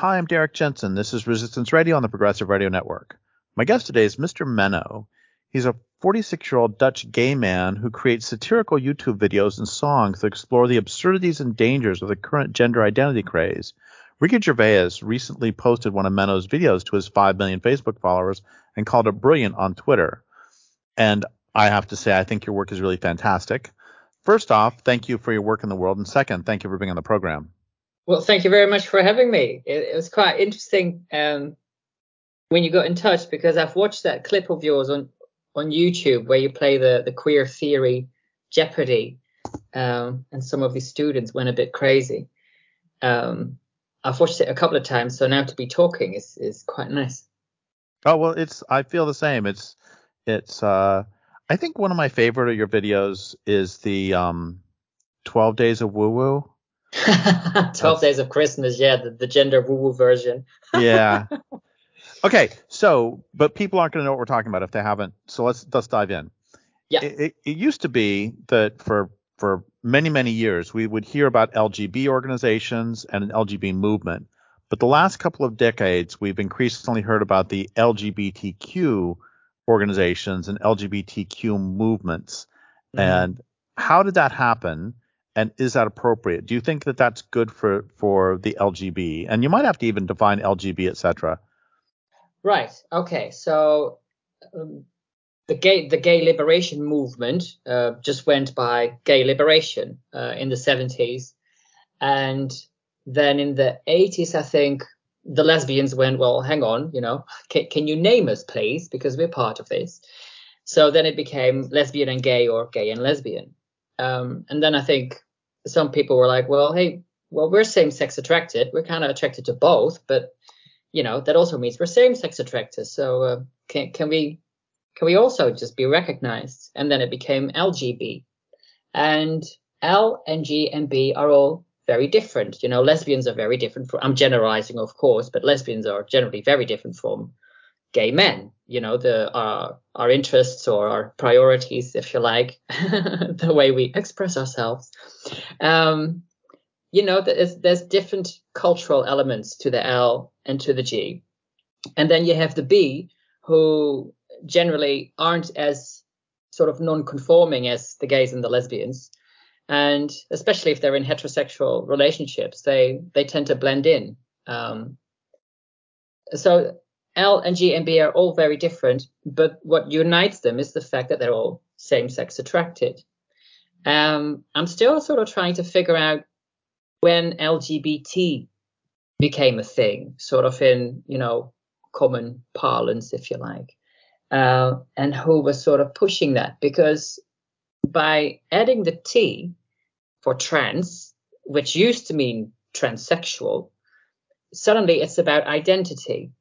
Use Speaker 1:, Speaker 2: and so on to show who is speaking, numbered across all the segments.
Speaker 1: Hi, I'm Derrick Jensen. This is Resistance Radio on the Progressive Radio Network. My guest today is Mr. Menno. He's a 46 year old Dutch gay man who creates satirical YouTube videos and songs that explore the absurdities and dangers of the current gender identity craze. Ricky Gervais recently posted one of Menno's videos to his 5 million Facebook followers and called it brilliant on Twitter. And I have to say, I think your work is really fantastic. First off, thank you for your work in the world. And second, thank you for being on the program.
Speaker 2: Well, thank you very much for having me. It, it was quite interesting um, when you got in touch because I've watched that clip of yours on on YouTube where you play the the queer theory Jeopardy, um, and some of the students went a bit crazy. Um, I've watched it a couple of times, so now to be talking is is quite nice.
Speaker 1: Oh well, it's I feel the same. It's it's uh I think one of my favorite of your videos is the um 12 days of woo woo.
Speaker 2: 12 Days of Christmas, yeah, the, the gender woo woo version.
Speaker 1: yeah. Okay, so but people aren't going to know what we're talking about if they haven't. So let's let's dive in.
Speaker 2: Yeah.
Speaker 1: It, it, it used to be that for for many many years we would hear about LGB organizations and an LGB movement, but the last couple of decades we've increasingly heard about the LGBTQ organizations and LGBTQ movements. Mm-hmm. And how did that happen? And is that appropriate? Do you think that that's good for for the LGB? And you might have to even define LGB, etc.
Speaker 2: Right. Okay. So um, the gay the gay liberation movement uh, just went by gay liberation uh, in the 70s, and then in the 80s, I think the lesbians went, well, hang on, you know, can, can you name us, please, because we're part of this. So then it became lesbian and gay or gay and lesbian. Um, and then I think some people were like, well, hey, well, we're same sex attracted. We're kind of attracted to both, but you know, that also means we're same sex attracted. So uh, can, can we, can we also just be recognized? And then it became LGB and L and G and B are all very different. You know, lesbians are very different from, I'm generalizing, of course, but lesbians are generally very different from gay men you know the our our interests or our priorities if you like the way we express ourselves. Um you know there's there's different cultural elements to the l and to the g. And then you have the b who generally aren't as sort of non-conforming as the gays and the lesbians. And especially if they're in heterosexual relationships they they tend to blend in. Um so L and G and B are all very different, but what unites them is the fact that they're all same-sex attracted. Um, I'm still sort of trying to figure out when LGBT became a thing, sort of in you know common parlance, if you like, uh, and who was sort of pushing that? Because by adding the T for trans, which used to mean transsexual, suddenly it's about identity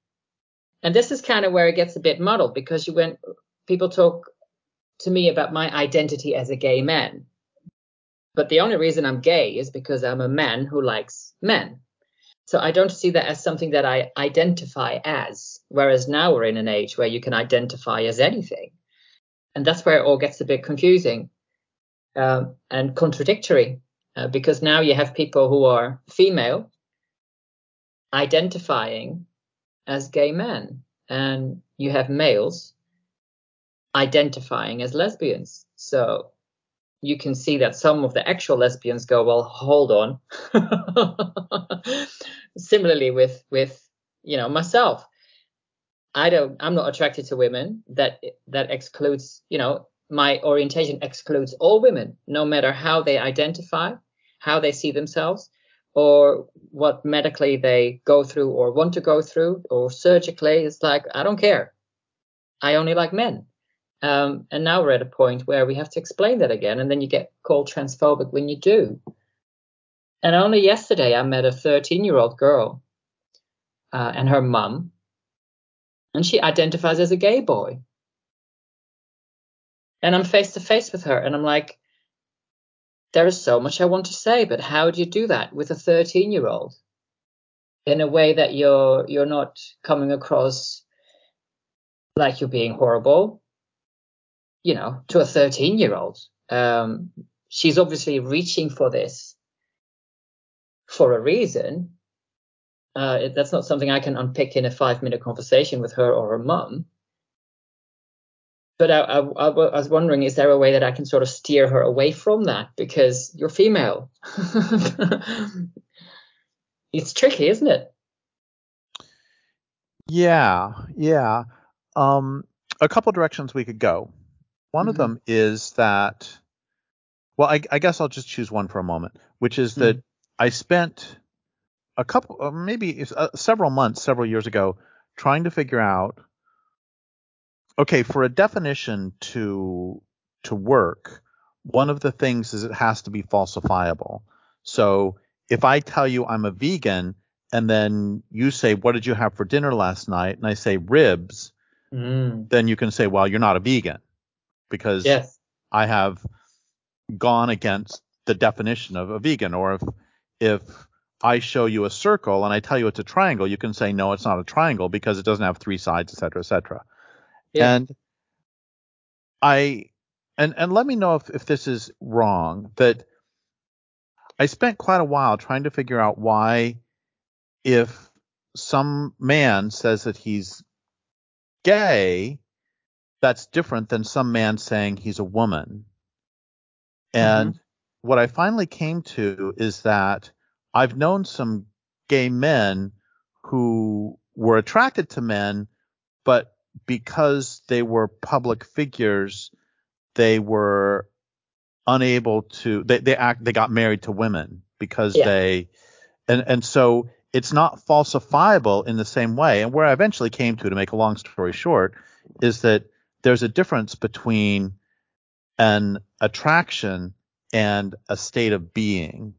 Speaker 2: and this is kind of where it gets a bit muddled because you went people talk to me about my identity as a gay man. But the only reason i'm gay is because i'm a man who likes men. So i don't see that as something that i identify as whereas now we're in an age where you can identify as anything. And that's where it all gets a bit confusing um, and contradictory uh, because now you have people who are female identifying as gay men, and you have males identifying as lesbians. So you can see that some of the actual lesbians go, well, hold on. Similarly with with you know myself, I don't, I'm not attracted to women. That that excludes, you know, my orientation excludes all women, no matter how they identify, how they see themselves or what medically they go through or want to go through or surgically it's like i don't care. I only like men. Um, and now we're at a point where we have to explain that again and then you get called transphobic when you do. And only yesterday i met a 13 year old girl uh, and her mum and she identifies as a gay boy. And i'm face to face with her and i'm like there is so much I want to say, but how do you do that with a 13 year old in a way that you're you're not coming across like you're being horrible, you know, to a 13 year old? Um, she's obviously reaching for this for a reason, Uh, that's not something I can unpick in a five minute conversation with her or her mum. But I, I, I, was wondering, is there a way that I can sort of steer her away from that? Because you're female. it's tricky, isn't it?
Speaker 1: Yeah, yeah. Um, a couple directions we could go. One mm-hmm. of them is that, well, I, I, guess I'll just choose one for a moment, which is that mm-hmm. I spent a couple, maybe uh, several months, several years ago, trying to figure out, okay, for a definition to to work, one of the things is it has to be falsifiable. So if I tell you I'm a vegan, and then you say, "What did you have for dinner last night?" and I say ribs, mm. then you can say, "Well, you're not a vegan," because
Speaker 2: yes.
Speaker 1: I have gone against the definition of a vegan. Or if if I show you a circle and I tell you it's a triangle, you can say no, it's not a triangle because it doesn't have three sides, etc., etc. Yeah. And I and and let me know if if this is wrong. That I spent quite a while trying to figure out why, if some man says that he's gay, that's different than some man saying he's a woman. And mm-hmm. what I finally came to is that I've known some gay men who were attracted to men, but because they were public figures, they were unable to they, they act they got married to women because yeah. they and and so it's not falsifiable in the same way. And where I eventually came to to make a long story short is that there's a difference between an attraction and a state of being.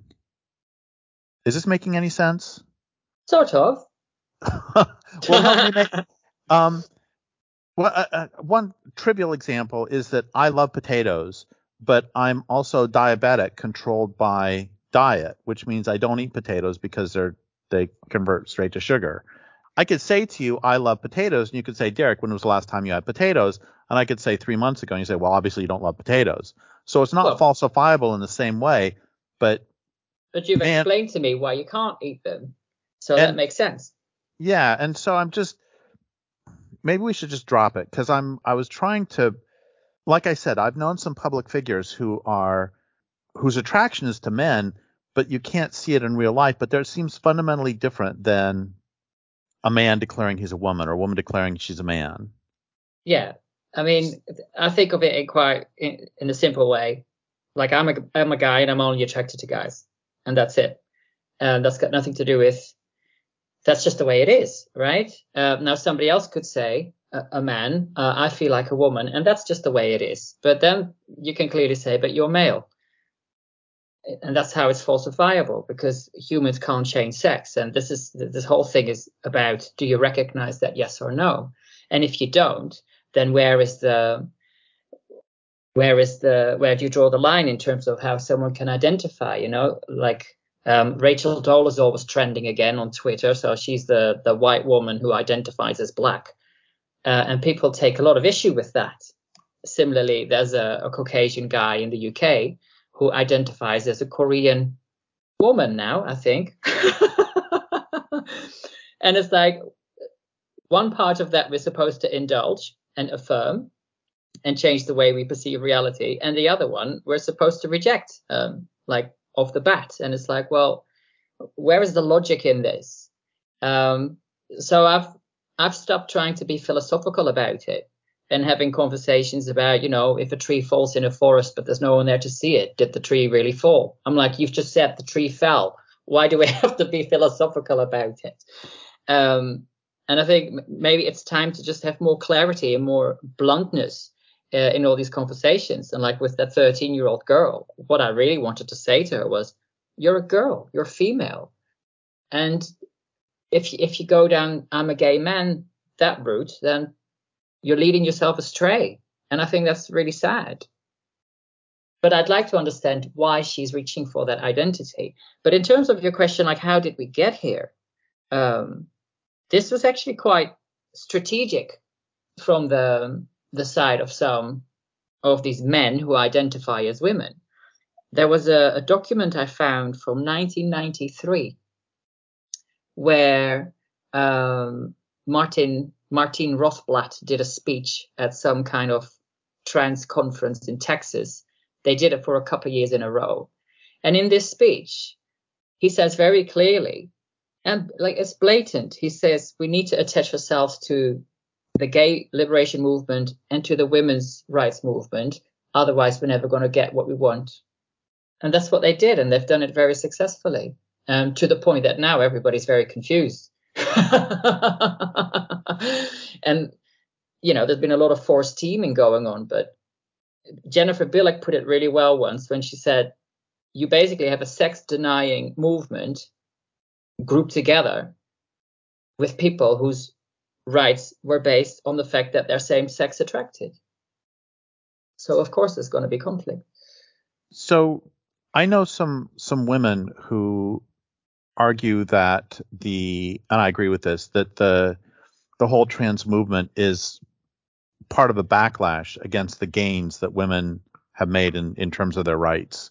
Speaker 1: Is this making any sense?
Speaker 2: Sort of.
Speaker 1: well, make, um, well, uh, uh, one trivial example is that I love potatoes, but I'm also diabetic, controlled by diet, which means I don't eat potatoes because they're they convert straight to sugar. I could say to you, I love potatoes, and you could say, Derrick, when was the last time you had potatoes? And I could say three months ago, and you say, well, obviously you don't love potatoes. So it's not well, falsifiable in the same way, but
Speaker 2: but you've man, explained to me why you can't eat them. So and, that makes sense.
Speaker 1: Yeah, and so I'm just maybe we should just drop it because I'm I was trying to like I said, I've known some public figures who are whose attraction is to men, but you can't see it in real life, but there seems fundamentally different than a man declaring he's a woman or a woman declaring she's a man.
Speaker 2: Yeah. I mean, I think of it in quite in, in a simple way. Like I'm a I'm a guy and I'm only attracted to guys and that's it. And that's got nothing to do with that's just the way it is, right? Uh, now somebody else could say, a, man, uh, I feel like a woman, and that's just the way it is. But then you can clearly say, but you're male. And that's how it's falsifiable because humans can't change sex. And this is this whole thing is about do you recognize that yes or no? And if you don't, then where is the where is the where do you draw the line in terms of how someone can identify you know like um, Rachel Dolezal was trending again on Twitter, so she's the the white woman who identifies as black, uh, and people take a lot of issue with that. Similarly, there's a, a, Caucasian guy in the UK who identifies as a Korean woman now, I think, and it's like one part of that we're supposed to indulge and affirm, and change the way we perceive reality. And the other one we're supposed to reject, um, like off the bat. And it's like, well, where is the logic in this? Um, so I've I've stopped trying to be philosophical about it and having conversations about, you know, if a tree falls in a forest but there's no one there to see it, did the tree really fall? I'm like, you've just said the tree fell. Why do we have to be philosophical about it? Um, and I think maybe it's time to just have more clarity and more bluntness uh, in all these conversations. And like with that 13 year old girl, what I really wanted to say to her was, "You're a girl. You're female." And if if you go down "I'm a gay man" that route, then you're leading yourself astray. And I think that's really sad. But I'd like to understand why she's reaching for that identity. But in terms of your question, like how did we get here? Um, this was actually quite strategic from the the side of some of these men who identify as women. There was a, a document I found from 1993 where um, Martin Martin Rothblatt did a speech at some kind of trans conference in Texas. They did it for a couple of years in a row. And in this speech, he says very clearly, and like it's blatant, he says we need to attach ourselves to the gay liberation movement and to the women's rights movement. Otherwise, we're never going to get what we want. And that's what they did. And they've done it very successfully um, to the point that now everybody's very confused. and, you know, there's been a lot of forced teaming going on, but Jennifer Bilek put it really well once when she said, you basically have a sex denying movement grouped together with people whose rights were based on the fact that they're same sex attracted. So of course there's going to be conflict.
Speaker 1: So I know some some women who argue that the and I agree with this that the the whole trans movement is part of a backlash against the gains that women have made in in terms of their rights.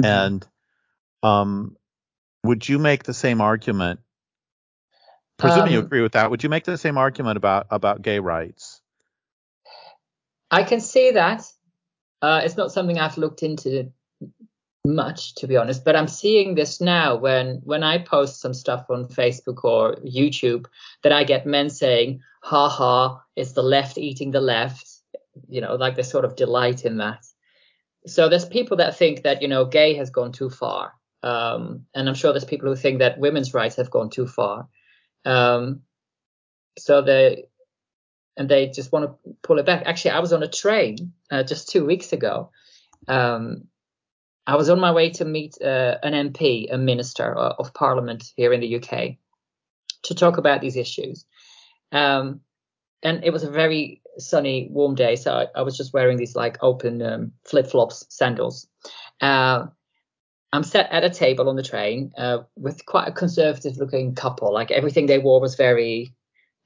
Speaker 1: Mm-hmm. And um would you make the same argument presuming um, you agree with that would you make the same argument about about gay rights?
Speaker 2: I can see that. Uh, it's not something i've looked into much to be honest but i'm seeing this now when when i post some stuff on facebook or youtube that i get men saying ha ha it's the left eating the left you know like they sort of delight in that. So there's people that think that you know gay has gone too far um, and i'm sure there's people who think that women's rights have gone too far um, so they and they just want to pull it back actually i was on a train uh, just two weeks ago um, I was on my way to meet uh, an MP, a minister of parliament here in the UK, to talk about these issues. Um, and it was a very sunny, warm day, so I, I was just wearing these like open um, flip flops, sandals. Uh, I'm sat at a table on the train uh, with quite a conservative looking couple. Like everything they wore was very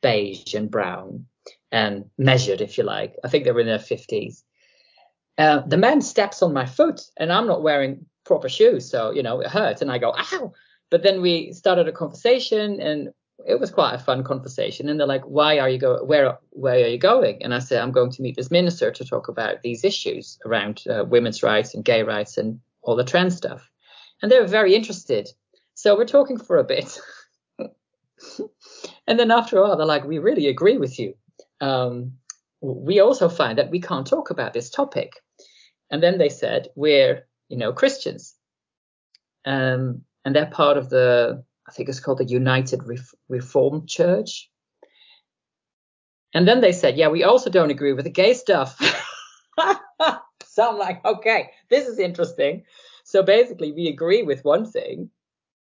Speaker 2: beige and brown and measured, if you like. I think they were in their 50s. Uh, the man steps on my foot and I'm not wearing proper shoes. So, you know, it hurts. And I go, ow. But then we started a conversation and it was quite a fun conversation. And they're like, why are you going? Where, where are you going? And I said, I'm going to meet this minister to talk about these issues around uh, women's rights and gay rights and all the trans stuff. And they were very interested. So we're talking for a bit. and then after a while, they're like, we really agree with you. Um, we also find that we can't talk about this topic. And then they said, we're, you know, Christians. Um, and they're part of the, I think it's called the United Reformed Church. And then they said, yeah, we also don't agree with the gay stuff. so I'm like, okay, this is interesting. So basically, we agree with one thing,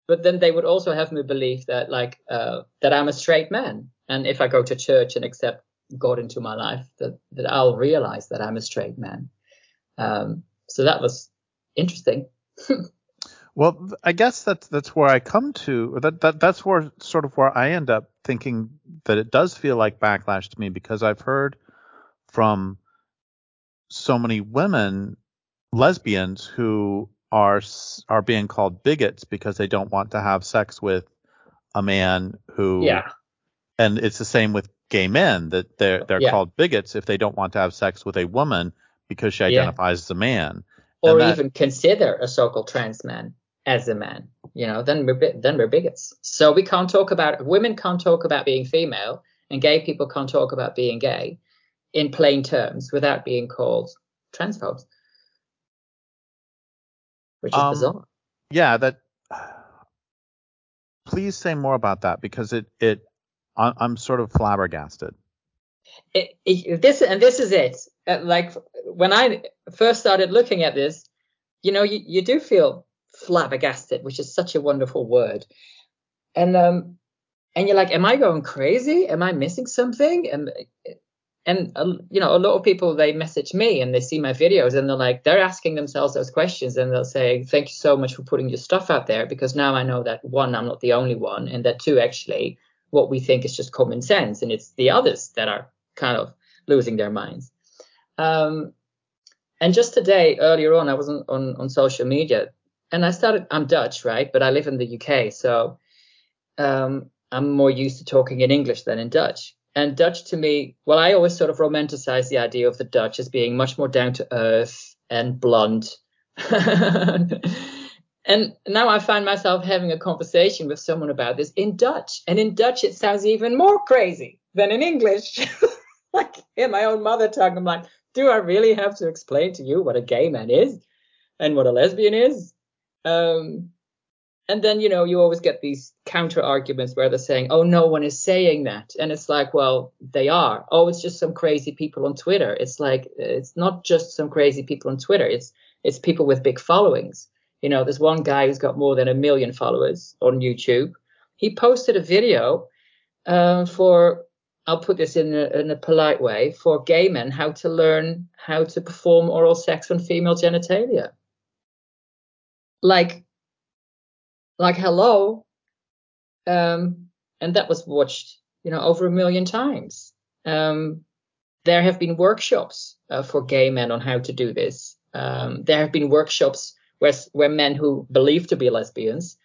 Speaker 2: but then they would also have me believe that, like, uh, that I'm a straight man. And if I go to church and accept God into my life, that, that I'll realize that I'm a straight man. Um, so that was interesting.
Speaker 1: well, I guess that's that's where I come to that, that that's where sort of where I end up thinking that it does feel like backlash to me because I've heard from so many women lesbians who are are being called bigots because they don't want to have sex with a man who
Speaker 2: yeah
Speaker 1: and it's the same with gay men that they're they're yeah. called bigots if they don't want to have sex with a woman because she identifies yeah. as a man
Speaker 2: or that, even consider a so-called trans man as a man you know then we're then we're bigots so we can't talk about women can't talk about being female and gay people can't talk about being gay in plain terms without being called transphobes which is um, bizarre
Speaker 1: yeah that please say more about that because it it I'm sort of flabbergasted.
Speaker 2: It, it, this and this is it. Uh, like when I first started looking at this, you know, you, you do feel flabbergasted, which is such a wonderful word. And um, and you're like, am I going crazy? Am I missing something? And and uh, you know, a lot of people they message me and they see my videos and they're like, they're asking themselves those questions and they'll say, thank you so much for putting your stuff out there because now I know that one, I'm not the only one, and that two, actually, what we think is just common sense, and it's the others that are kind of losing their minds. Um, and just today, earlier on, I was on, on, on social media, and I started. I'm Dutch, right? But I live in the UK, so um, I'm more used to talking in English than in Dutch. And Dutch to me, well, I always sort of romanticize the idea of the Dutch as being much more down to earth and blunt. and now I find myself having a conversation with someone about this in Dutch. And in Dutch, it sounds even more crazy than in English. like in my own mother tongue, I'm like, do I really have to explain to you what a gay man is and what a lesbian is? Um, and then, you know, you always get these counter arguments where they're saying, oh, no one is saying that. And it's like, well, they are. Oh, it's just some crazy people on Twitter. It's like, it's not just some crazy people on Twitter. It's, it's people with big followings. You know, there's one guy who's got more than a million followers on YouTube. He posted a video uh, for, I'll put this in a, in a polite way, for gay men how to learn how to perform oral sex on female genitalia. Like, like hello um, and that was watched you know over a million times. Um, there have been workshops uh, for gay men on how to do this. Um, there have been workshops where where men who believe to be lesbians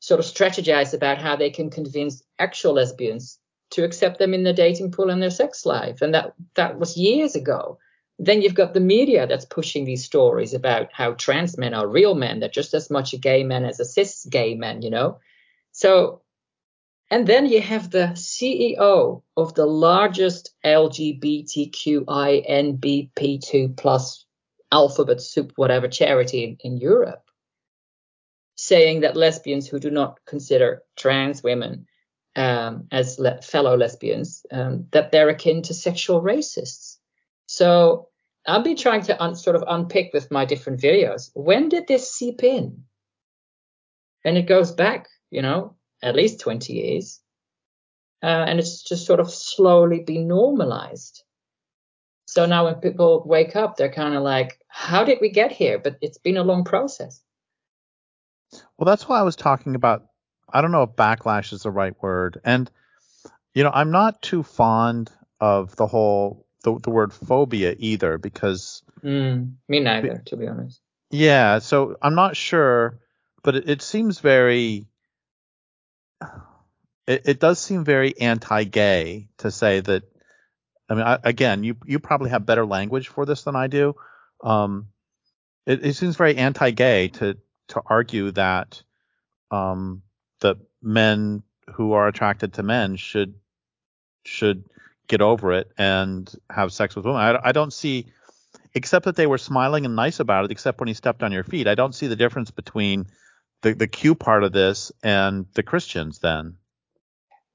Speaker 2: sort of strategize about how they can convince actual lesbians to accept them in their dating pool and their sex life. And that that was years ago then you've got the media that's pushing these stories about how trans men are real men. They're just as much a gay man as a cis gay man, you know? So, and then you have the CEO of the largest LGBTQINBP2 plus alphabet soup, whatever charity in, in Europe, saying that lesbians who do not consider trans women um, as le- fellow lesbians, um, that they're akin to sexual racists. So I'll be trying to un- sort of unpick with my different videos. When did this seep in? And it goes back, you know, at least 20 years. Uh, and it's just sort of slowly been normalized. So now when people wake up, they're kind of like, how did we get here? But it's been a long process.
Speaker 1: Well, that's why I was talking about. I don't know if backlash is the right word. And, you know, I'm not too fond of the whole the, the word phobia either because
Speaker 2: mm, me neither to be honest.
Speaker 1: Yeah so i'm not sure but it, it seems very it, it, does seem very anti-gay to say that i mean I, again you you probably have better language for this than i do. Um it, it seems very anti-gay to to argue that um that men who are attracted to men should should get over it and have sex with women. I, I don't see, except that they were smiling and nice about it, except when he stepped on your feet. I don't see the difference between the, the Q part of this and the Christians then.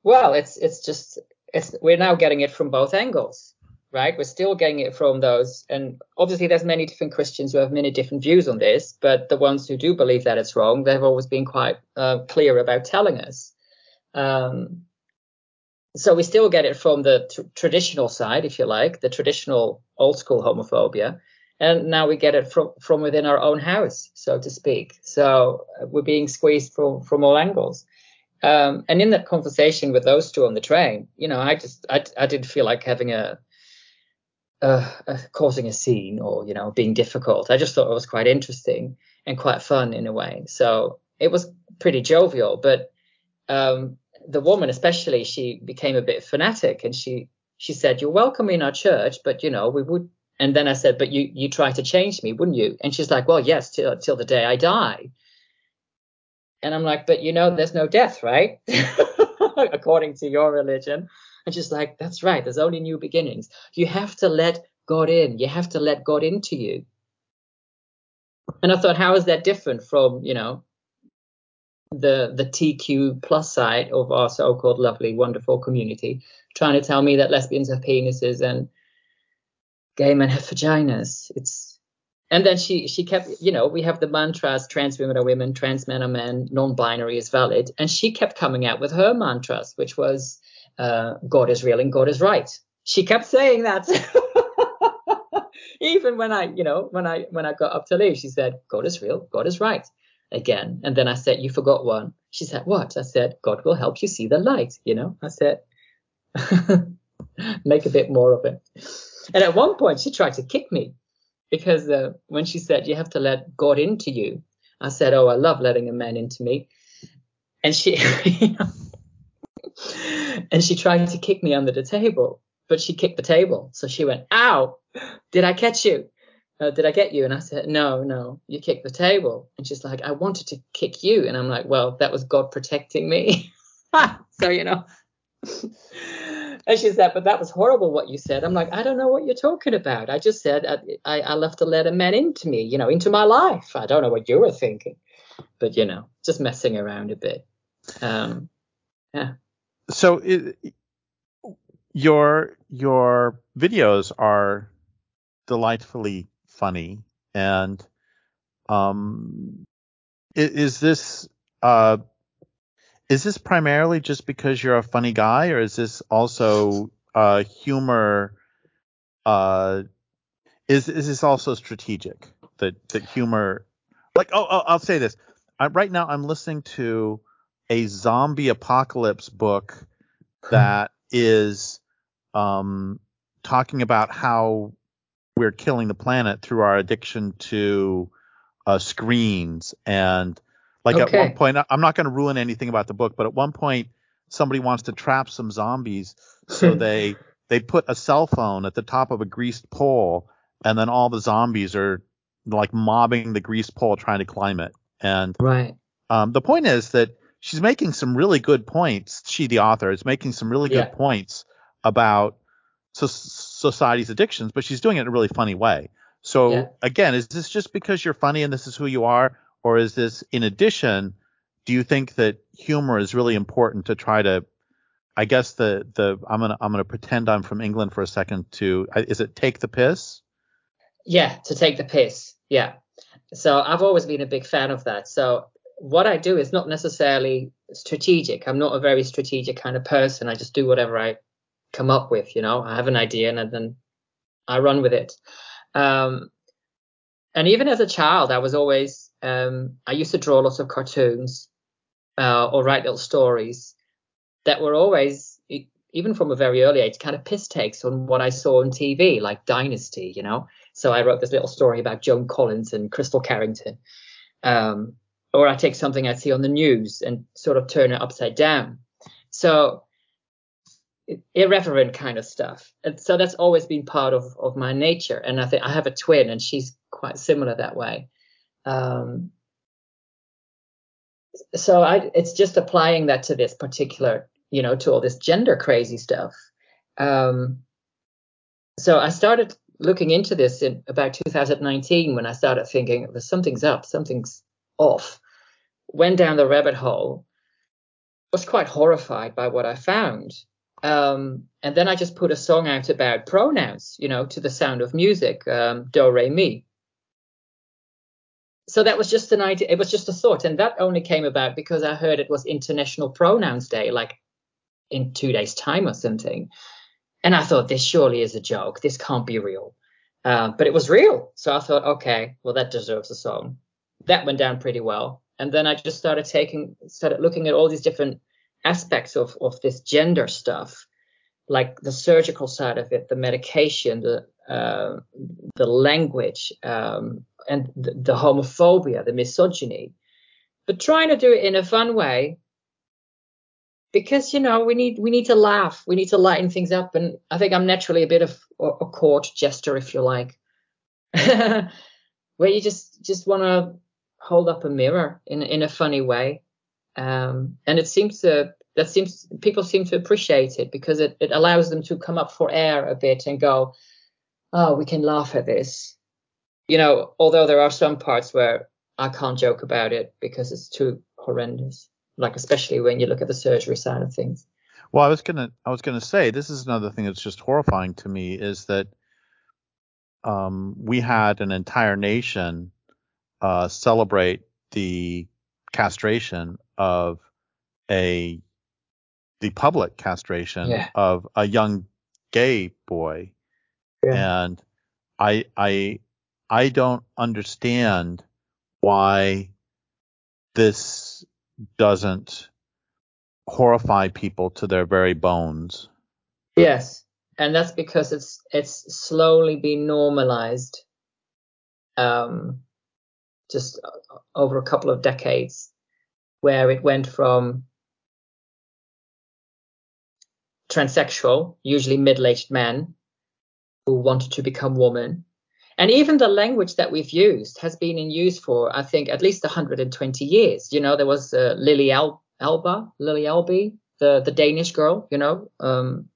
Speaker 2: Well, it's it's just it's we're now getting it from both angles, right? We're still getting it from those, and obviously there's many different Christians who have many different views on this, but the ones who do believe that it's wrong, they've always been quite uh, clear about telling us. Um, so we still get it from the t- traditional side, if you like, the traditional old school homophobia, and now we get it from from within our own house, so to speak. So uh, we're being squeezed from from all angles. Um, and in that conversation with those two on the train, you know, I just I, I didn't feel like having a, a, a causing a scene or you know being difficult. I just thought it was quite interesting and quite fun in a way. So it was pretty jovial, but um, the woman especially she became a bit fanatic and she she said you're welcome in our church but you know we would and then i said but you you try to change me wouldn't you? And she's like well yes till till the day i die. And i'm like but you know there's no death right? According to your religion. And she's like that's right there's only new beginnings. You have to let god in. You have to let god into you. And i thought how is that different from you know the the TQ plus side of our so-called lovely, wonderful community, trying to tell me that lesbians have penises and gay men have vaginas. It's and then she she kept you know we have the mantras trans women are women, trans men are men, non-binary is valid, and she kept coming out with her mantras, which was uh, God is real and God is right. She kept saying that. Even when I, you know, when I when I got up to leave, she said, God is real, God is right again. And then I said, You forgot one. She said, What? I said, God will help you see the light. You know, I said, Make a bit more of it. And at one point, she tried to kick me because uh, when she said, You have to let God into you, I said, Oh, I love letting a man into me. and she and she tried to kick me under the table, but she kicked the table. So she went, "Ow! Did I catch you? Uh, did I get you?" And I said, "No, no, you kicked the table." And she's like, "I wanted to kick you," and I'm like, "Well, that was God protecting me." so you know. and she said, "But that was horrible what you said." I'm like, "I don't know what you're talking about. I just said I, I, left a man into me, you know, into my life. I don't know what you were thinking, but you know, just messing around a bit." Um, yeah.
Speaker 1: So it, your your videos are delightfully funny, and um, is, is this uh is this primarily just because you're a funny guy, or is this also uh, humor? Uh, is is this also strategic? That that humor, like oh, oh I'll say this. I, right now, I'm listening to a zombie apocalypse book that is um, talking about how we're killing the planet through our addiction to uh, screens and like okay. at one point, I'm not going to ruin anything about the book, but at one point, somebody wants to trap some zombies, so they they put a cell phone at the top of a greased pole, and then all the zombies are like mobbing the greased pole trying to climb it. And
Speaker 2: right.
Speaker 1: Um, the point is that she's making some really good points. She, the author, is making some really good points about so- society's addictions, but she's doing it in a really funny way. So yeah. again, is this just because you're funny and this is who you are, or is this in addition? Do you think that humor is really important to try to? I guess the the I'm gonna I'm gonna pretend I'm from England for a second. To is it take the piss?
Speaker 2: Yeah, to take the piss. Yeah. So I've always been a big fan of that. So what I do is not necessarily strategic. I'm not a very strategic kind of person. I just do whatever I come up with. You know, I have an idea and then I run with it. Um, and even as a child, I was always um, I used to draw lots of cartoons uh, or write little stories that were always, even from a very early age, kind of piss takes on what I saw on TV, like Dynasty, you know. So I wrote this little story about Joan Collins and Krystle Carrington. Um, or I take something I see on the news and sort of turn it upside down. So irreverent kind of stuff. And so that's always been part of, of my nature. And I think I have a twin and she's quite similar that way. Um, so I, it's just applying that to this particular, you know, to all this gender crazy stuff. Um, so I started looking into this in about 2019 when I started thinking well, something's up, something's off. Went down the rabbit hole. Was quite horrified by what I found. Um, and then I just put a song out about pronouns, you know, to the sound of music, um, do re mi so that was just an idea. It was just a thought, and that only came about because I heard it was International Pronouns Day, like in two days' time or something. And I thought this surely is a joke. This can't be real. Uh, but it was real. So I thought, okay, well that deserves a song. That went down pretty well. And then I just started taking, started looking at all these different aspects of of this gender stuff, like the surgical side of it, the medication, the uh, the language, um, and the, the homophobia, the misogyny, but trying to do it in a fun way because you know we need we need to laugh we need to lighten things up and i think i'm naturally a bit of a court jester if you like where you just just want to hold up a mirror in in a funny way um, and it seems to that seems people seem to appreciate it because it, it allows them to come up for air a bit and go oh we can laugh at this you know, although there are some parts where I can't joke about it because it's too horrendous. Like especially when you look at the surgery side of things.
Speaker 1: Well, I was gonna I was gonna say this is another thing that's just horrifying to me is that um, we had an entire nation uh, celebrate the castration of a the public castration yeah. of a young gay boy, yeah. and I I I don't understand why this doesn't horrify people to their very bones.
Speaker 2: Yes, and that's because it's it's slowly been normalized, um, just over a couple of decades. where it went from transsexual, usually middle-aged men who wanted to become woman. And even the language that we've used has been in use for, I think, at least 120 years. You know, there was uh, Lily Al- Alba, Lily Albee, the, the Danish girl, you know, um,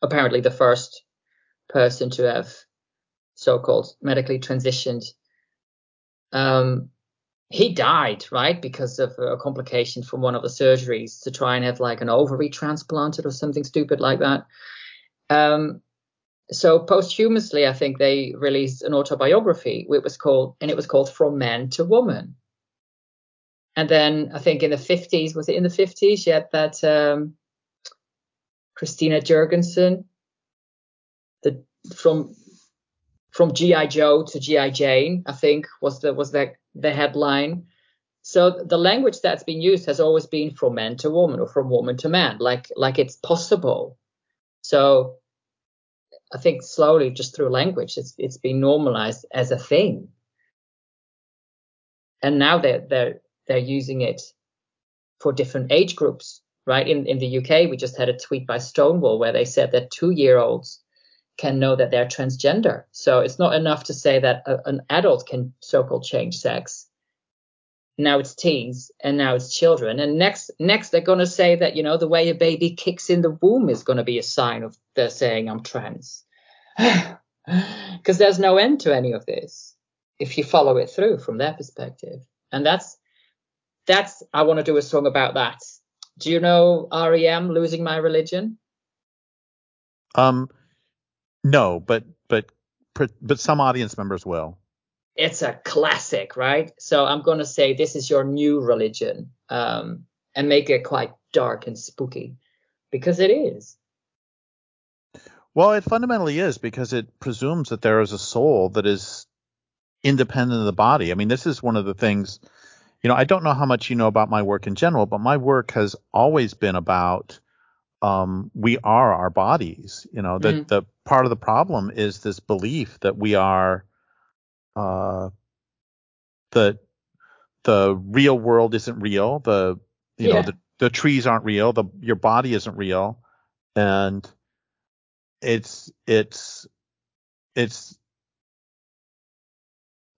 Speaker 2: apparently the first person to have so-called medically transitioned. Um, he died, right, because of a complication from one of the surgeries to try and have like an ovary transplanted or something stupid like that. Um, so posthumously, I think they released an autobiography. It was called, and it was called From Man to Woman. And then I think in the 50s, was it in the 50s? You had that um, Christina Jorgensen, the from from GI Joe to GI Jane, I think was the was that the headline. So the language that's been used has always been from man to woman or from woman to man, like like it's possible. So I think slowly, just through language, it's it's been normalized as a thing. And now they're they're they're using it for different age groups, right? In in the UK, we just had a tweet by Stonewall where they said that two year olds can know that they're transgender. So it's not enough to say that a, an adult can so-called change sex. Now it's teens and now it's children. And next, next they're going to say that, you know, the way a baby kicks in the womb is going to be a sign of they're saying I'm trans. Because there's no end to any of this if you follow it through from their perspective. And that's, that's, I want to do a song about that. Do you know REM, Losing My Religion?
Speaker 1: Um, no, but but but some audience members will.
Speaker 2: It's a classic, right? So I'm going to say this is your new religion, um, and make it quite dark and spooky, because it is.
Speaker 1: Well, it fundamentally is because it presumes that there is a soul that is independent of the body. I mean, this is one of the things. You know, I don't know how much you know about my work in general, but my work has always been about um, we are our bodies. You know, that mm. the part of the problem is this belief that we are uh, the the real world isn't real. The you yeah. know the, the trees aren't real. The your body isn't real, and it's it's it's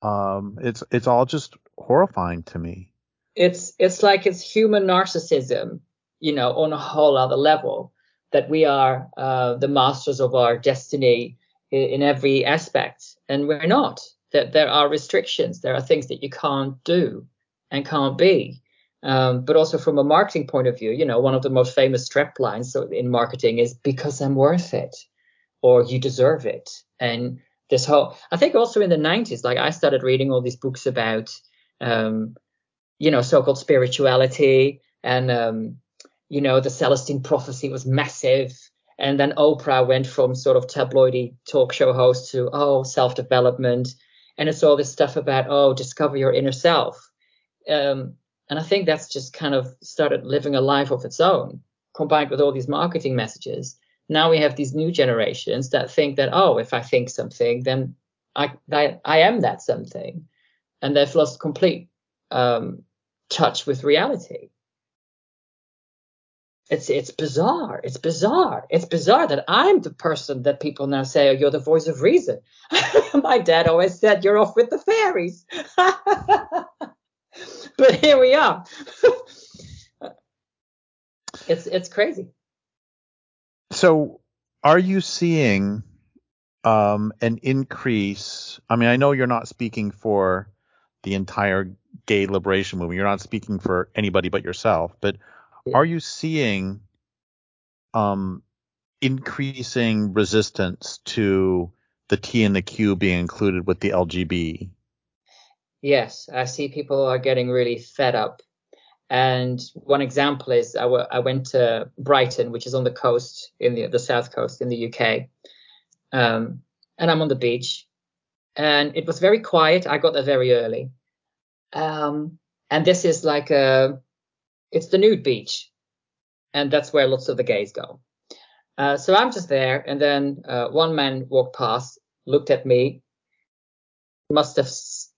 Speaker 1: um it's it's all just horrifying to me.
Speaker 2: It's it's like it's human narcissism you know, on a whole other level, that we are uh, the masters of our destiny in, in, every aspect, and we're not. That there are restrictions, there are things that you can't do and can't be. Um, but also from a marketing point of view, you know, one of the most famous strap lines in marketing is "because I'm worth it," or "you deserve it," and this whole. I think also in the 90s, like I started reading all these books about, um, you know, so-called spirituality and um, you know, the Celestine prophecy was massive. And then Oprah went from sort of tabloidy talk show host to, oh, self development. And it's all this stuff about, oh, discover your inner self. Um, and I think that's just kind of started living a life of its own, combined with all these marketing messages. Now we have these new generations that think that, oh, if I think something, then I, I, I am that something. And they've lost complete um, touch with reality. It's it's bizarre. It's bizarre. It's bizarre that I'm the person that people now say, oh, you're the voice of reason. My dad always said, you're off with the fairies. but here we are. it's it's crazy.
Speaker 1: So, are you seeing um, an increase? I mean, I know you're not speaking for the entire gay liberation movement. You're not speaking for anybody but yourself, but are you seeing um, increasing resistance to the T and the Q being included with the LGB?
Speaker 2: Yes, I see people are getting really fed up. And one example is I, w- I went to Brighton, which is on the coast in the, the south coast in the UK. Um, and I'm on the beach. And it was very quiet. I got there very early. Um, and this is like a it's the nude beach, and that's where lots of the gays go. Uh, so I'm just there, and then uh, one man walked past, looked at me, must have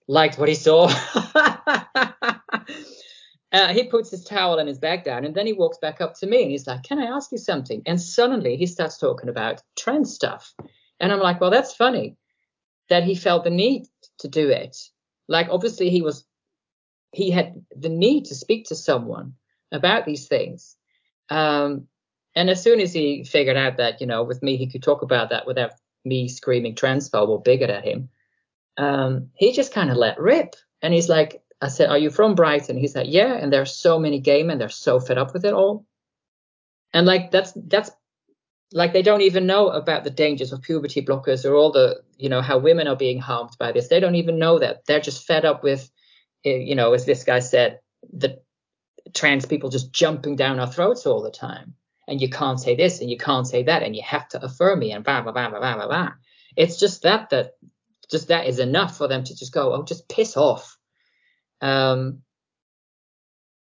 Speaker 2: liked what he saw, uh, he puts his towel and his bag down, and then he walks back up to me and he's like, "Can I ask you something?" And suddenly he starts talking about trans stuff, and I'm like, "Well, that's funny that he felt the need to do it. Like, obviously, he was he had the need to speak to someone about these things." Um, and as soon as he figured out that, you know, with me, he could talk about that without me screaming transphobe or bigot at him, um, he just kind of let rip. And he's like, I said, Are you from Brighton? He said, Yeah. And there are so many gay men, they're so fed up with it all. And like, that's, that's like, they don't even know about the dangers of puberty blockers or all the, you know, how women are being harmed by this. They don't even know that. They're just fed up with, you know, as this guy said, the trans people just jumping down our throats all the time. And you can't say this and you can't say that and you have to affirm me and blah, blah, blah, blah, blah, blah. It's just that, that, just that is enough for them to just go, oh, just piss off um,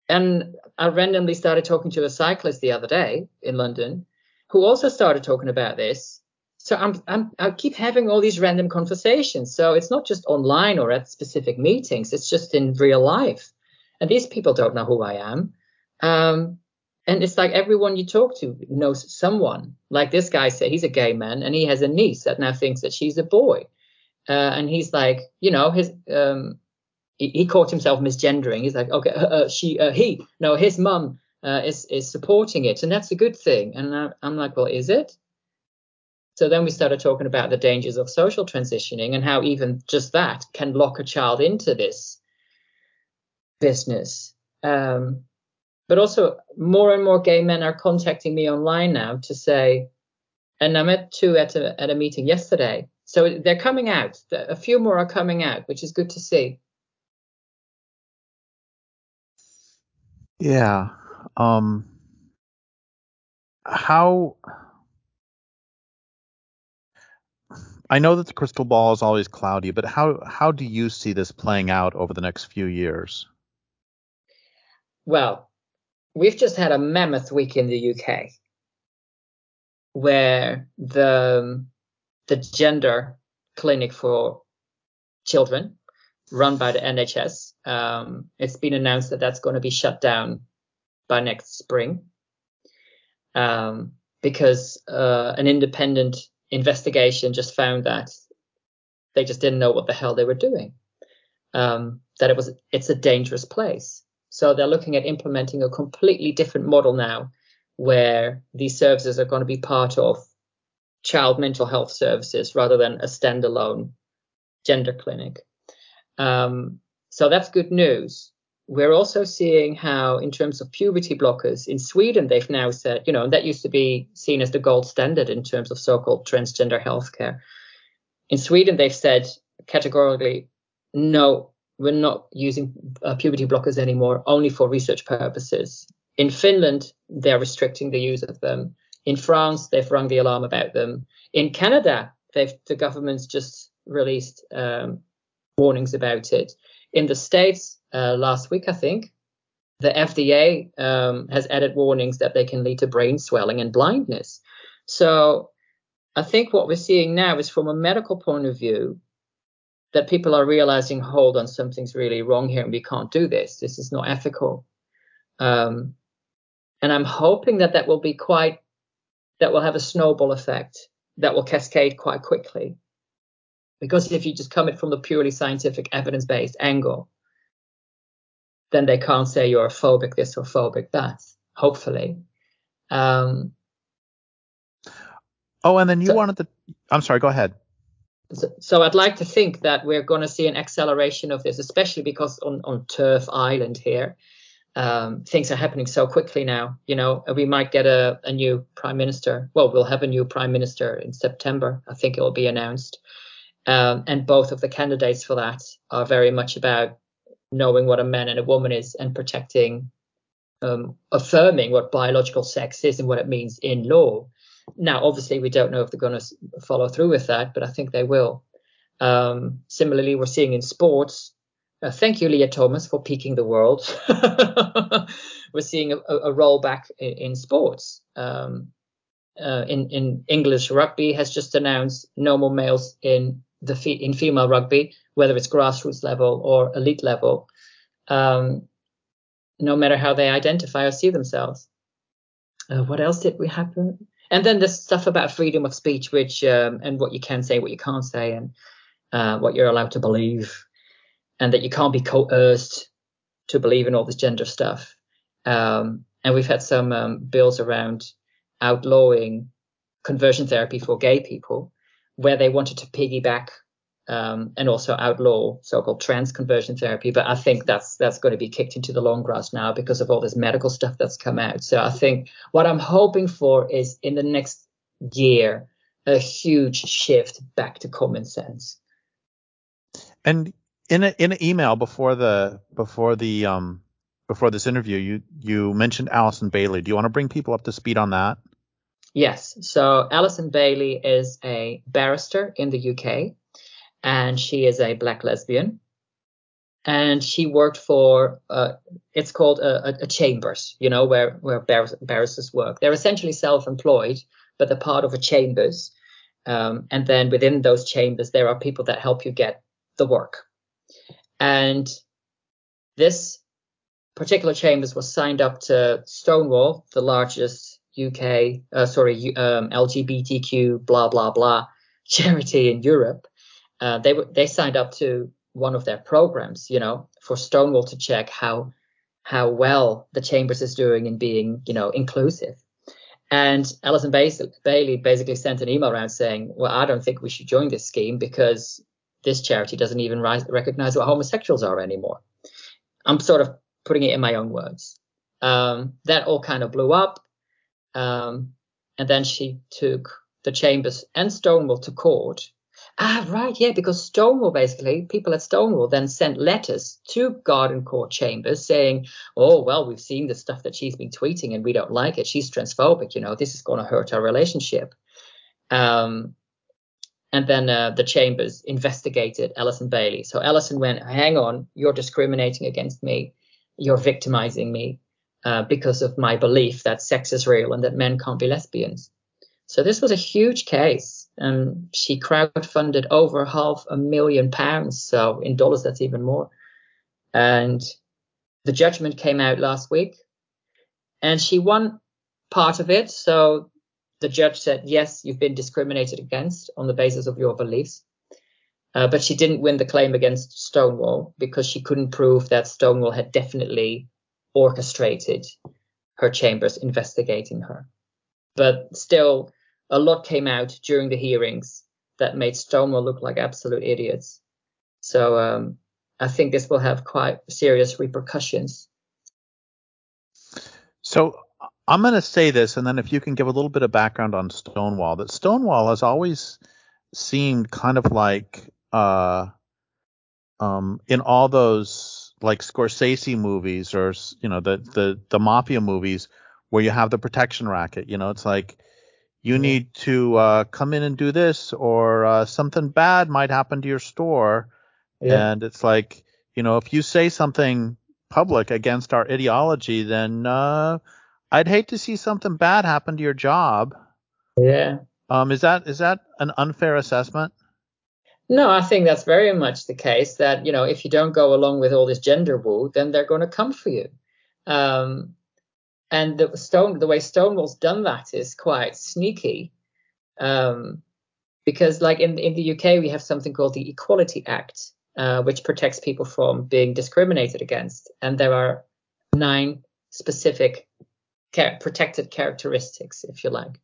Speaker 2: and I randomly started talking to a cyclist the other day in London who also started talking about this. So I'm, I'm, I keep having all these random conversations. So it's not just online or at specific meetings, it's just in real life. And these people don't know who I am. Um, and it's like everyone you talk to knows someone. Like this guy said, he's a gay man and he has a niece that now thinks that she's a boy. Uh, and he's like, you know, his um, he, he caught himself misgendering. He's like, okay, uh, uh, she, uh, he, no, his mum uh, is is supporting it, and that's a good thing. And I, I'm like, well, is it? So then we started talking about the dangers of social transitioning and how even just that can lock a child into this business. Um, but also, more and more gay men are contacting me online now to say, and I met two at a, at a meeting yesterday. So they're coming out. A few more are coming out, which is good to see.
Speaker 1: Yeah. Um how I know that the crystal ball is always cloudy, but how how do you see this playing out over the next few years?
Speaker 2: Well, we've just had a mammoth week in the UK where the the gender clinic for children run by the NHS. Um, it's been announced that that's going to be shut down by next spring um, because uh, an independent investigation just found that they just didn't know what the hell they were doing. Um, that it was it's a dangerous place. So they're looking at implementing a completely different model now, where these services are going to be part of child mental health services rather than a standalone gender clinic. Um, so that's good news. We're also seeing how, in terms of puberty blockers, in Sweden, they've now said, you know, and that used to be seen as the gold standard in terms of so called transgender healthcare. In Sweden, they've said categorically, no, we're not using uh, puberty blockers anymore, only for research purposes. In Finland, they're restricting the use of them. In France, they've rung the alarm about them. In Canada, they've the government's just released um, warnings about it. In the States, uh, last week, I think, the FDA um, has added warnings that they can lead to brain swelling and blindness. So I think what we're seeing now is from a medical point of view that people are realizing, hold on, something's really wrong here and we can't do this. This is not ethical. Um, and I'm hoping that that will be quite, that will have a snowball effect that will cascade quite quickly. Because if you just come it from the purely scientific evidence based angle, then they can't say you're a phobic this or phobic that, hopefully. Um,
Speaker 1: oh, and then you so, wanted to, I'm sorry, go ahead.
Speaker 2: So, so, I'd like to think that we're going to see an acceleration of this, especially because on, on TERF Island here, um, things are happening so quickly now. You know, we might get a, a new prime minister. Well, we'll have a new prime minister in September. I think it will be announced. Um, and both of the candidates for that are very much about knowing what a man and a woman is and protecting, um, affirming what biological sex is and what it means in law. Now, obviously, we don't know if they're going to follow through with that, but I think they will. Um, similarly, we're seeing in sports. Uh, thank you, Lia Thomas, for peaking the world. we're seeing a, a rollback in, in sports. Um, uh, in, in English rugby has just announced no more males in the fe- in female rugby, whether it's grassroots level or elite level. Um, no matter how they identify or see themselves. Uh, what else did we happen? And then the stuff about freedom of speech, which um, and what you can say, what you can't say, and uh, what you're allowed to believe, and that you can't be coerced to believe in all this gender stuff. Um, and we've had some um, bills around outlawing conversion therapy for gay people, where they wanted to piggyback um, and also outlaw so-called trans conversion therapy. But I think that's that's going to be kicked into the long grass now because of all this medical stuff that's come out. So I think what I'm hoping for is in the next year a huge shift back to common sense.
Speaker 1: And in a, in an email before the before the um before this interview, you you mentioned Allison Bailey. Do you want to bring people up to speed on that?
Speaker 2: Yes. So Allison Bailey is a barrister in the UK and she is a black lesbian. And she worked for uh, it's called a, a, chambers, you know, where where barristers work. They're essentially self-employed, but they're part of a chambers. Um, and then within those chambers, there are people that help you get the work. And this particular chambers was signed up to Stonewall, the largest UK, uh, sorry, um, LGBTQ blah blah blah charity in Europe uh, they they signed up to one of their programs, you know, for Stonewall to check how how well the Chambers is doing in being, you know, inclusive. And Allison Bailey basically sent an email around saying, well, I don't think we should join this scheme because this charity doesn't even recognize what homosexuals are anymore. I'm sort of putting it in my own words. Um, that all kind of blew up. Um, and then she took the Chambers and Stonewall to court Ah, right, yeah, because Stonewall basically, people at Stonewall then sent letters to Garden Court Chambers saying, oh, well, we've seen the stuff that she's been tweeting and we don't like it. She's transphobic, you know, this is going to hurt our relationship. Um, and then uh, the Chambers investigated Allison Bailey. So Allison went, hang on, you're discriminating against me, you're victimizing me uh, because of my belief that sex is real and that men can't be lesbians. So this was a huge case and she crowdfunded over half a million pounds. So in dollars, that's even more. And the judgment came out last week, and she won part of it. So the judge said, yes, you've been discriminated against on the basis of your beliefs. Uh, but she didn't win the claim against Stonewall because she couldn't prove that Stonewall had definitely orchestrated her chambers investigating her. But still, a lot came out during the hearings that made Stonewall look like absolute idiots. So um, I think this will have quite serious repercussions.
Speaker 1: So I'm going to say this, and then if you can give a little bit of background on Stonewall, that Stonewall has always seemed kind of like uh, um, in all those like Scorsese movies or you know the the the mafia movies where you have the protection racket. You know, it's like you need to uh, come in and do this, or uh, something bad might happen to your store. Yeah. And it's like, you know, if you say something public against our ideology, then uh, I'd hate to see something bad happen to your job.
Speaker 2: Yeah.
Speaker 1: Um, is that is that an unfair assessment?
Speaker 2: No, I think that's very much the case. That you know, if you don't go along with all this gender woo, then they're going to come for you. Um, and the stone the way Stonewall's done that is quite sneaky, um, because like in in the UK we have something called the Equality Act, uh, which protects people from being discriminated against, and there are nine specific char- protected characteristics, if you like.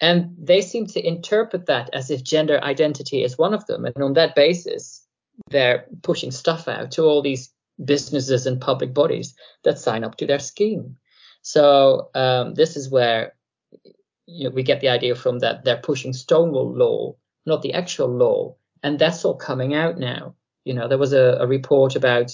Speaker 2: And they seem to interpret that as if gender identity is one of them. And on that basis, they're pushing stuff out to all these businesses and public bodies that sign up to their scheme. So um, this is where you know, we get the idea from that they're pushing Stonewall law, not the actual law, and that's all coming out now. You know, there was a, a report about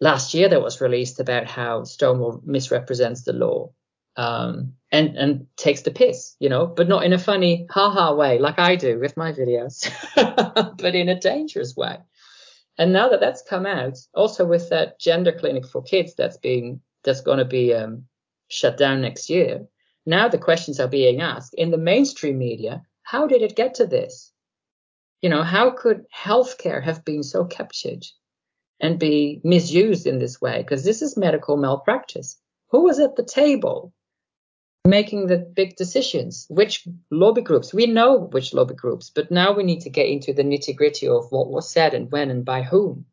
Speaker 2: last year that was released about how Stonewall misrepresents the law um, and and takes the piss, you know, but not in a funny haha way like I do with my videos, but in a dangerous way. And now that that's come out, also with that gender clinic for kids that's being that's going to be um, shut down next year. Now the questions are being asked in the mainstream media. How did it get to this? You know, how could healthcare have been so captured? and be misused in this way because this is medical malpractice. Who was at the table making the big decisions? Which lobby groups? We know which lobby groups, but now we need to get into the nitty gritty of what was said and when and by whom.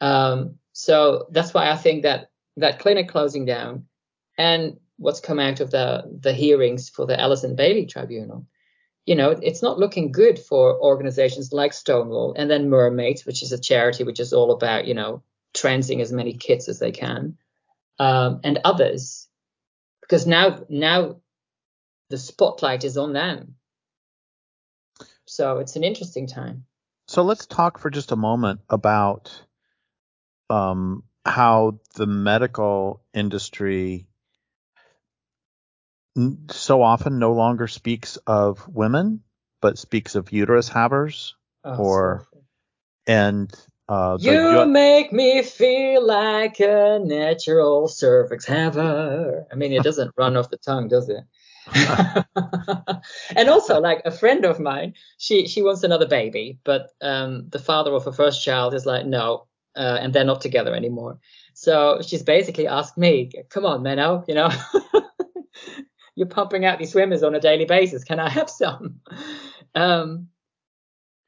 Speaker 2: Um, so that's why I think that that clinic closing down and what's come out of the the hearings for the Allison Bailey Tribunal, you know, it's not looking good for organizations like Stonewall and then Mermaids, which is a charity which is all about you know transing as many kids as they can, um, and others, because now now the spotlight is on them. So it's an interesting time.
Speaker 1: So let's talk for just a moment about um, how the medical industry so often no longer speaks of women, but speaks of uterus havers oh, or so and uh,
Speaker 2: you make me feel like a natural cervix haver. I mean, it doesn't run off the tongue, does it? and also, like a friend of mine, she she wants another baby, but um, the father of her first child is like, no, uh, and they're not together anymore. So she's basically asked me, come on, Menno, you know, you're pumping out these swimmers on a daily basis. Can I have some? Um,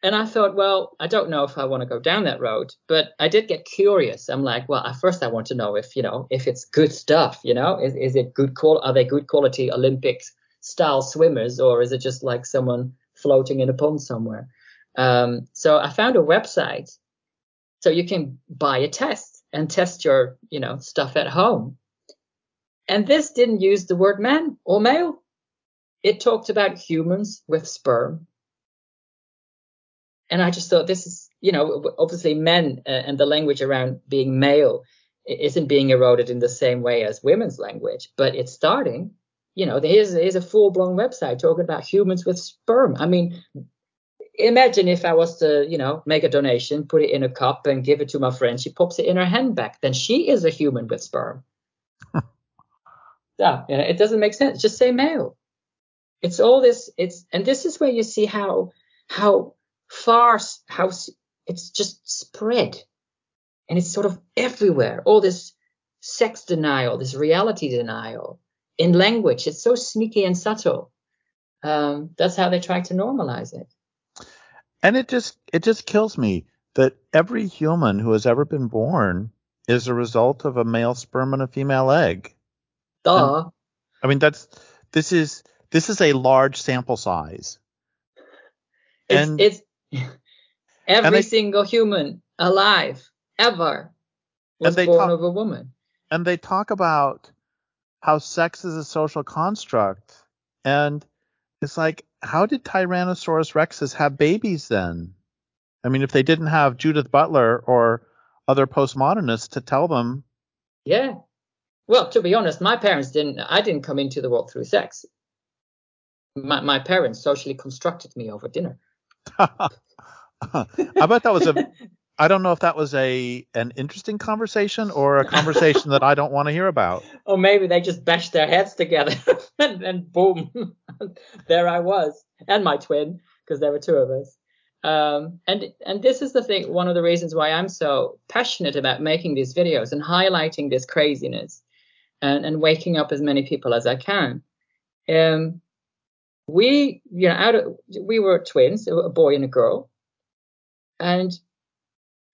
Speaker 2: and I thought, well, I don't know if I want to go down that road, but I did get curious. I'm like, well, at first I want to know if, you know, if it's good stuff, you know, is, is it good? Are they good quality Olympics style swimmers or is it just like someone floating in a pond somewhere? Um, so I found a website so you can buy a test and test your, you know, stuff at home. And this didn't use the word man or male. It talked about humans with sperm. And I just thought this is, you know, obviously men uh, and the language around being male isn't being eroded in the same way as women's language, but it's starting. You know, here's, here's a full blown website talking about humans with sperm. I mean, imagine if I was to, you know, make a donation, put it in a cup and give it to my friend. She pops it in her handbag. Then she is a human with sperm. yeah, you know, it doesn't make sense. Just say male. It's all this. It's and this is where you see how how far how it's just spread, and it's sort of everywhere. All this sex denial, this reality denial in language. It's so sneaky and subtle. Um, that's how they try to normalize it.
Speaker 1: And it just it just kills me that every human who has ever been born is a result of a male sperm and a female egg.
Speaker 2: Duh. And,
Speaker 1: I mean that's this is this is a large sample size.
Speaker 2: It's, and it's every they, single human alive ever was born talk, of a woman.
Speaker 1: And they talk about how sex is a social construct and it's like how did Tyrannosaurus rexes have babies then? I mean, if they didn't have Judith Butler or other postmodernists to tell them.
Speaker 2: Yeah. Well, to be honest, my parents didn't. I didn't come into the world through sex. My, my parents socially constructed me over dinner.
Speaker 1: I bet that was a I don't know if that was a an interesting conversation or a conversation that I don't want to hear about.
Speaker 2: Or maybe they just bashed their heads together and, and boom, there I was, and my twin, because there were two of us. Um, and and this is the thing, one of the reasons why I'm so passionate about making these videos and highlighting this craziness, and and waking up as many people as I can. Um, we, you know, out of, we were twins, a boy and a girl, and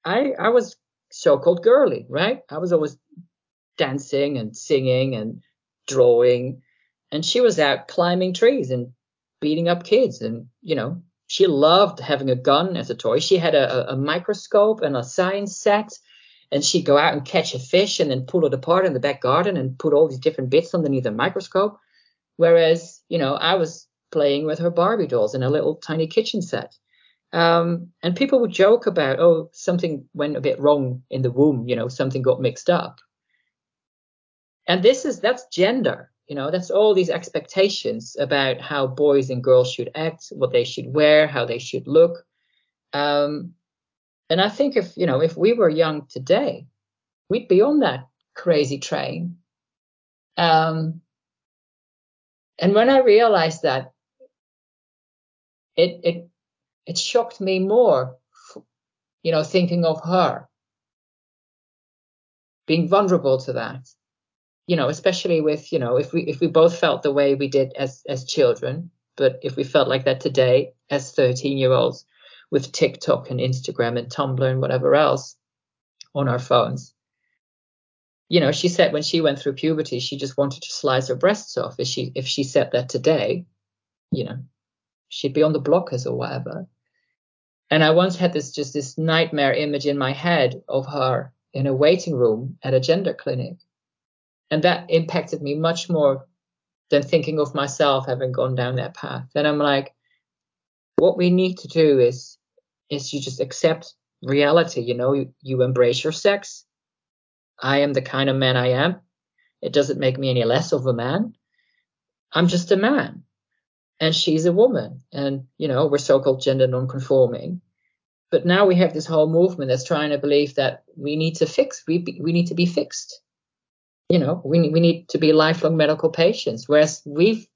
Speaker 2: I I was so-called girly, right? I was always dancing and singing and drawing, and she was out climbing trees and beating up kids, and you know she loved having a gun as a toy. She had a, a, microscope and a science set, and she'd go out and catch a fish and then pull it apart in the back garden and put all these different bits underneath the microscope. Whereas, you know, I was playing with her Barbie dolls in a little tiny kitchen set. Um, and people would joke about, oh, something went a bit wrong in the womb, you know, something got mixed up. And this is that's gender, you know, that's all these expectations about how boys and girls should act, what they should wear, how they should look. Um, and I think if you know, if we were young today, we'd be on that crazy train. Um, and when I realized that, it it it shocked me more, you know, thinking of her. being vulnerable to that. You know, especially with, you know, if we if we both felt the way we did as as children, but if we felt like that today as 13 year olds with TikTok and Instagram and Tumblr and whatever else on our phones. You know, she said when she went through puberty, she just wanted to slice her breasts off. If she if she said that today, you know, she'd be on the blockers or whatever. And I once had this just this nightmare image in my head of her in a waiting room at a gender clinic. And that impacted me much more than thinking of myself having gone down that path. And I'm like, what we need to do is is you just accept reality, you know, you, you embrace your sex. I am the kind of man I am. It doesn't make me any less of a man. I'm just a man and she's a woman and you know we're so-called gender non-conforming. But now we have this whole movement that's trying to believe that we need to fix we we need to be fixed. You know we we need to be lifelong medical patients whereas we've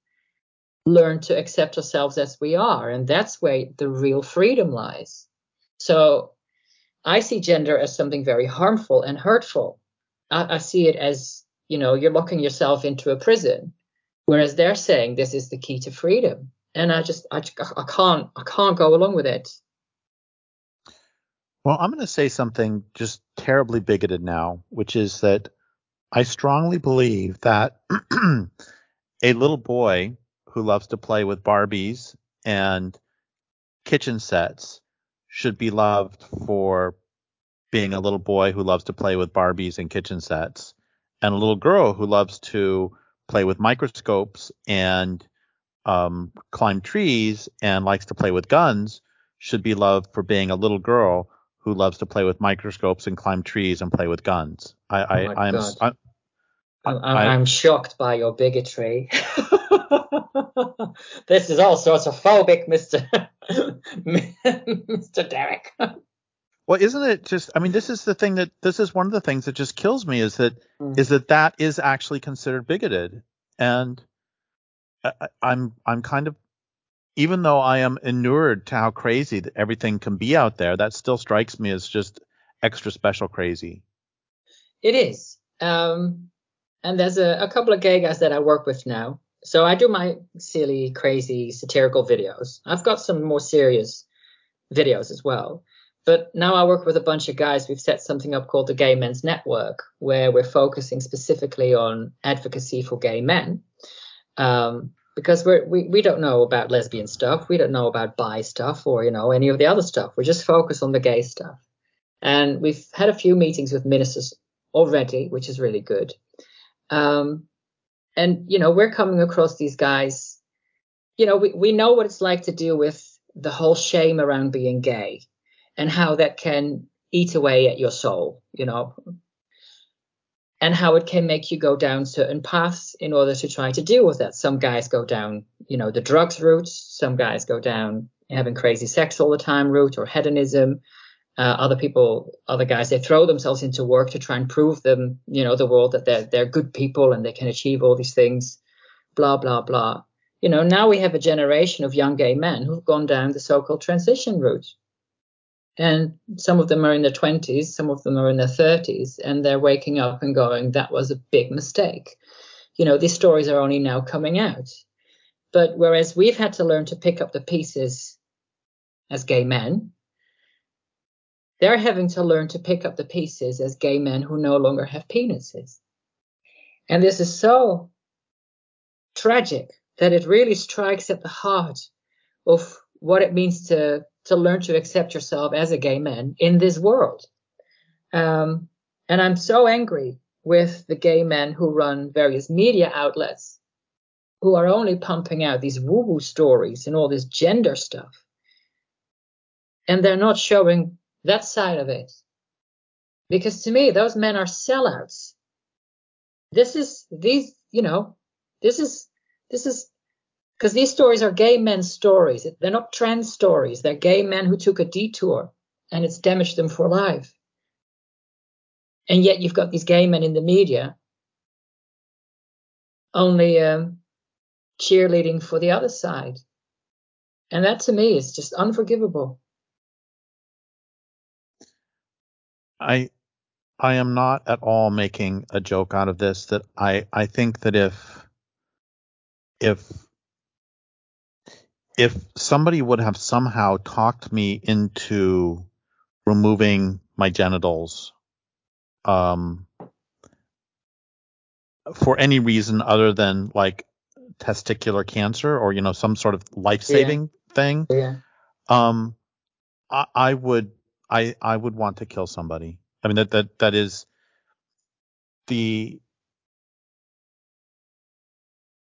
Speaker 2: learned to accept ourselves as we are and that's where the real freedom lies. So i see gender as something very harmful and hurtful. I, I see it as you know you're locking yourself into a prison whereas they're saying this is the key to freedom. And i just i, I can't i can't go along with it.
Speaker 1: Well i'm going to say something just terribly bigoted now which is that i strongly believe that a little boy who loves to play with barbies and kitchen sets should be loved for being a little boy who loves to play with barbies and kitchen sets and a little girl who loves to play with microscopes and um, climb trees and likes to play with guns should be loved for being a little girl who loves to play with microscopes and climb trees and play with guns. I, I,
Speaker 2: oh
Speaker 1: I'm,
Speaker 2: I'm, I'm, I'm, shocked by your bigotry. this is all sorts of phobic, Mister Mister Derrick.
Speaker 1: Well, isn't it just? I mean, this is the thing that this is one of the things that just kills me is that mm. is that that is actually considered bigoted, and I, I'm I'm kind of even though I am inured to how crazy that everything can be out there, that still strikes me as just extra special crazy.
Speaker 2: It is. Um, and there's a, a couple of gay guys that I work with now. So I do my silly, crazy, satirical videos. I've got some more serious videos as well. But now I work with a bunch of guys. We've set something up called the Gay Men's Network, where we're focusing specifically on advocacy for gay men. Um, because we're, we we don't know about lesbian stuff, we don't know about bi stuff, or you know any of the other stuff. We're just focused on the gay stuff. And we've had a few meetings with ministers already, which is really good. Um, and you know we're coming across these guys. You know we we know what it's like to deal with the whole shame around being gay and how that can eat away at your soul, you know, and how it can make you go down certain paths in order to try to deal with that. Some guys go down, you know, the drugs route. Some guys go down having crazy sex all the time route or hedonism. Uh, other people, other guys, they throw themselves into work to try and prove them, you know, the world that they're they're good people and they can achieve all these things. Blah blah blah. You know, now we have a generation of young gay men who've gone down the so-called transition route and some of them are in their 20s, some of them are in their 30s, and they're waking up and going, that was a big mistake. You know, these stories are only now coming out. But whereas we've had to learn to pick up the pieces as gay men, they're having to learn to pick up the pieces as gay men who no longer have penises. And this is so tragic that it really strikes at the heart of what it means to to learn to accept yourself as a gay man in this world. Um, and I'm so angry with the gay men who run various media outlets who are only pumping out these woo woo stories and all this gender stuff. And they're not showing that side of it. Because to me, those men are sellouts. This is, these, you know, this is, this is because these stories are gay men's stories. They're not trans stories. They're gay men who took a detour and it's damaged them for life. And yet you've got these gay men in the media only um, cheerleading for the other side. And that to me is just unforgivable.
Speaker 1: I I am not at all making a joke out of this. That I I think that if if if somebody would have somehow talked me into removing my genitals um for any reason other than like testicular cancer or you know some sort of life-saving yeah. thing
Speaker 2: yeah
Speaker 1: um I, I would i i would want to kill somebody i mean that that that is the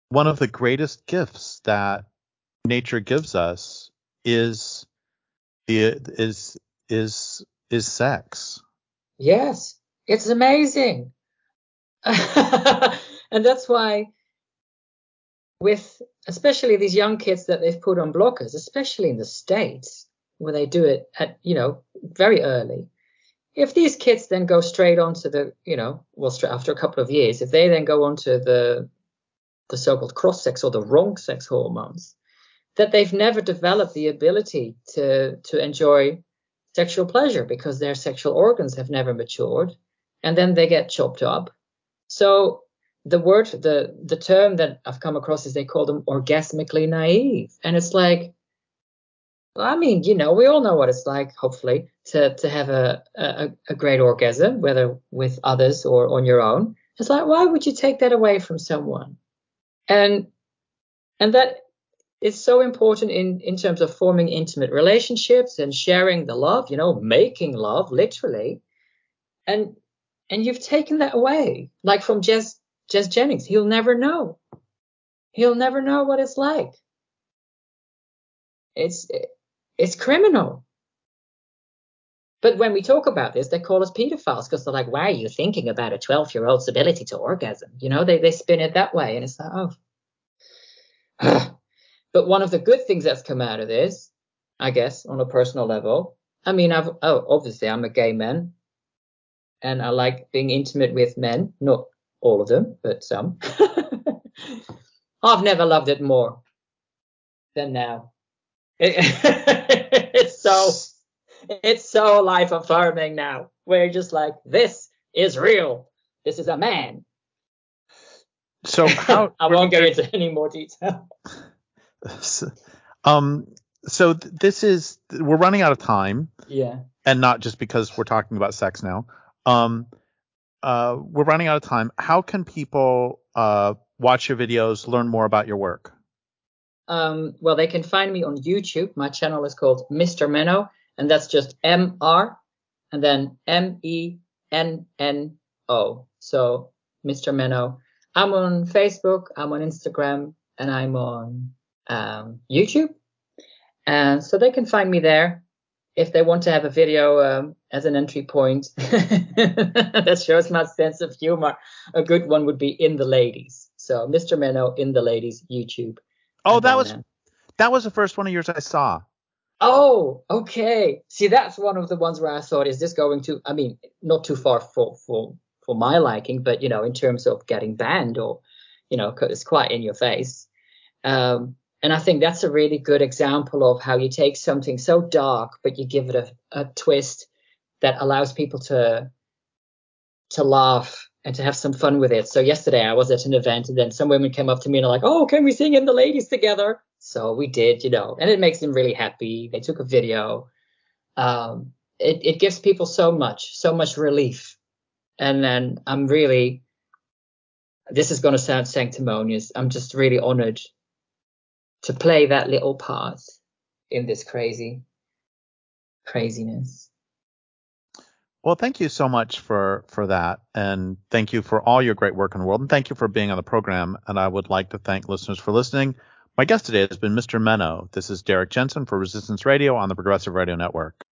Speaker 1: one of the greatest gifts that nature gives us is is is is sex.
Speaker 2: Yes, it's amazing. and that's why with especially these young kids that they've put on blockers, especially in the states where they do it at you know very early. If these kids then go straight onto the you know well straight after a couple of years, if they then go onto the the so-called cross sex or the wrong sex hormones, that they've never developed the ability to to enjoy sexual pleasure because their sexual organs have never matured and then they get chopped up. So the word the the term that i've come across is they call them orgasmically naive. And it's like i mean you know we all know what it's like hopefully to to have a a, a great orgasm whether with others or on your own. It's like why would you take that away from someone? And and that it's so important in in terms of forming intimate relationships and sharing the love you know making love literally. And and you've taken that away like from Jazz Jazz Jennings. He'll never know. He'll never know what it's like. It's it's criminal. But when we talk about this, they call us pedophiles because they're like, why are you thinking about a 12 year old's ability to orgasm? You know, they, they spin it that way. And it's like, oh, But one of the good things that's come out of this, I guess, on a personal level, I mean, I've oh, obviously I'm a gay man, and I like being intimate with men. Not all of them, but some. I've never loved it more than now. It, it's so it's so life affirming now. We're just like, this is real. This is a man.
Speaker 1: So how
Speaker 2: I won't go into any more detail.
Speaker 1: Um, so th- this is we're running out of time.
Speaker 2: Yeah.
Speaker 1: And not just because we're talking about sex now. Um, uh, we're running out of time. How can people uh, watch your videos, learn more about your work?
Speaker 2: Um, well, they can find me on YouTube. My channel is called Mr. Menno, and that's just M R and then M E N N O. So Mr. Menno. I'm on Facebook, I'm on Instagram, and I'm on um, YouTube. And so they can find me there if they want to have a video um, as an entry point that shows my sense of humor. A good one would be in the ladies. So Mr. Menno in the ladies YouTube.
Speaker 1: Oh, that was that was the first one of yours I saw.
Speaker 2: Oh, okay. See, that's one of the ones where I thought, is this going to? I mean, not too far for for for my liking, but you know, in terms of getting banned or, you know, it's quite in your face. Um, and I think that's a really good example of how you take something so dark, but you give it a, a twist that allows people to to laugh and to have some fun with it. So yesterday I was at an event and then some women came up to me and are like, "Oh, can we sing in the ladies together?" So we did, you know, and it makes them really happy. They took a video. Um, it, it gives people so much, so much relief. And then I'm really, this is going to sound sanctimonious. I'm just really honored to play that little part in this crazy craziness.
Speaker 1: Well, thank you so much for for that, and thank you for all your great work in the world, and thank you for being on the program. And I would like to thank listeners for listening. My guest today has been Mr. Menno. This is Derrick Jensen for Resistance Radio on the Progressive Radio Network.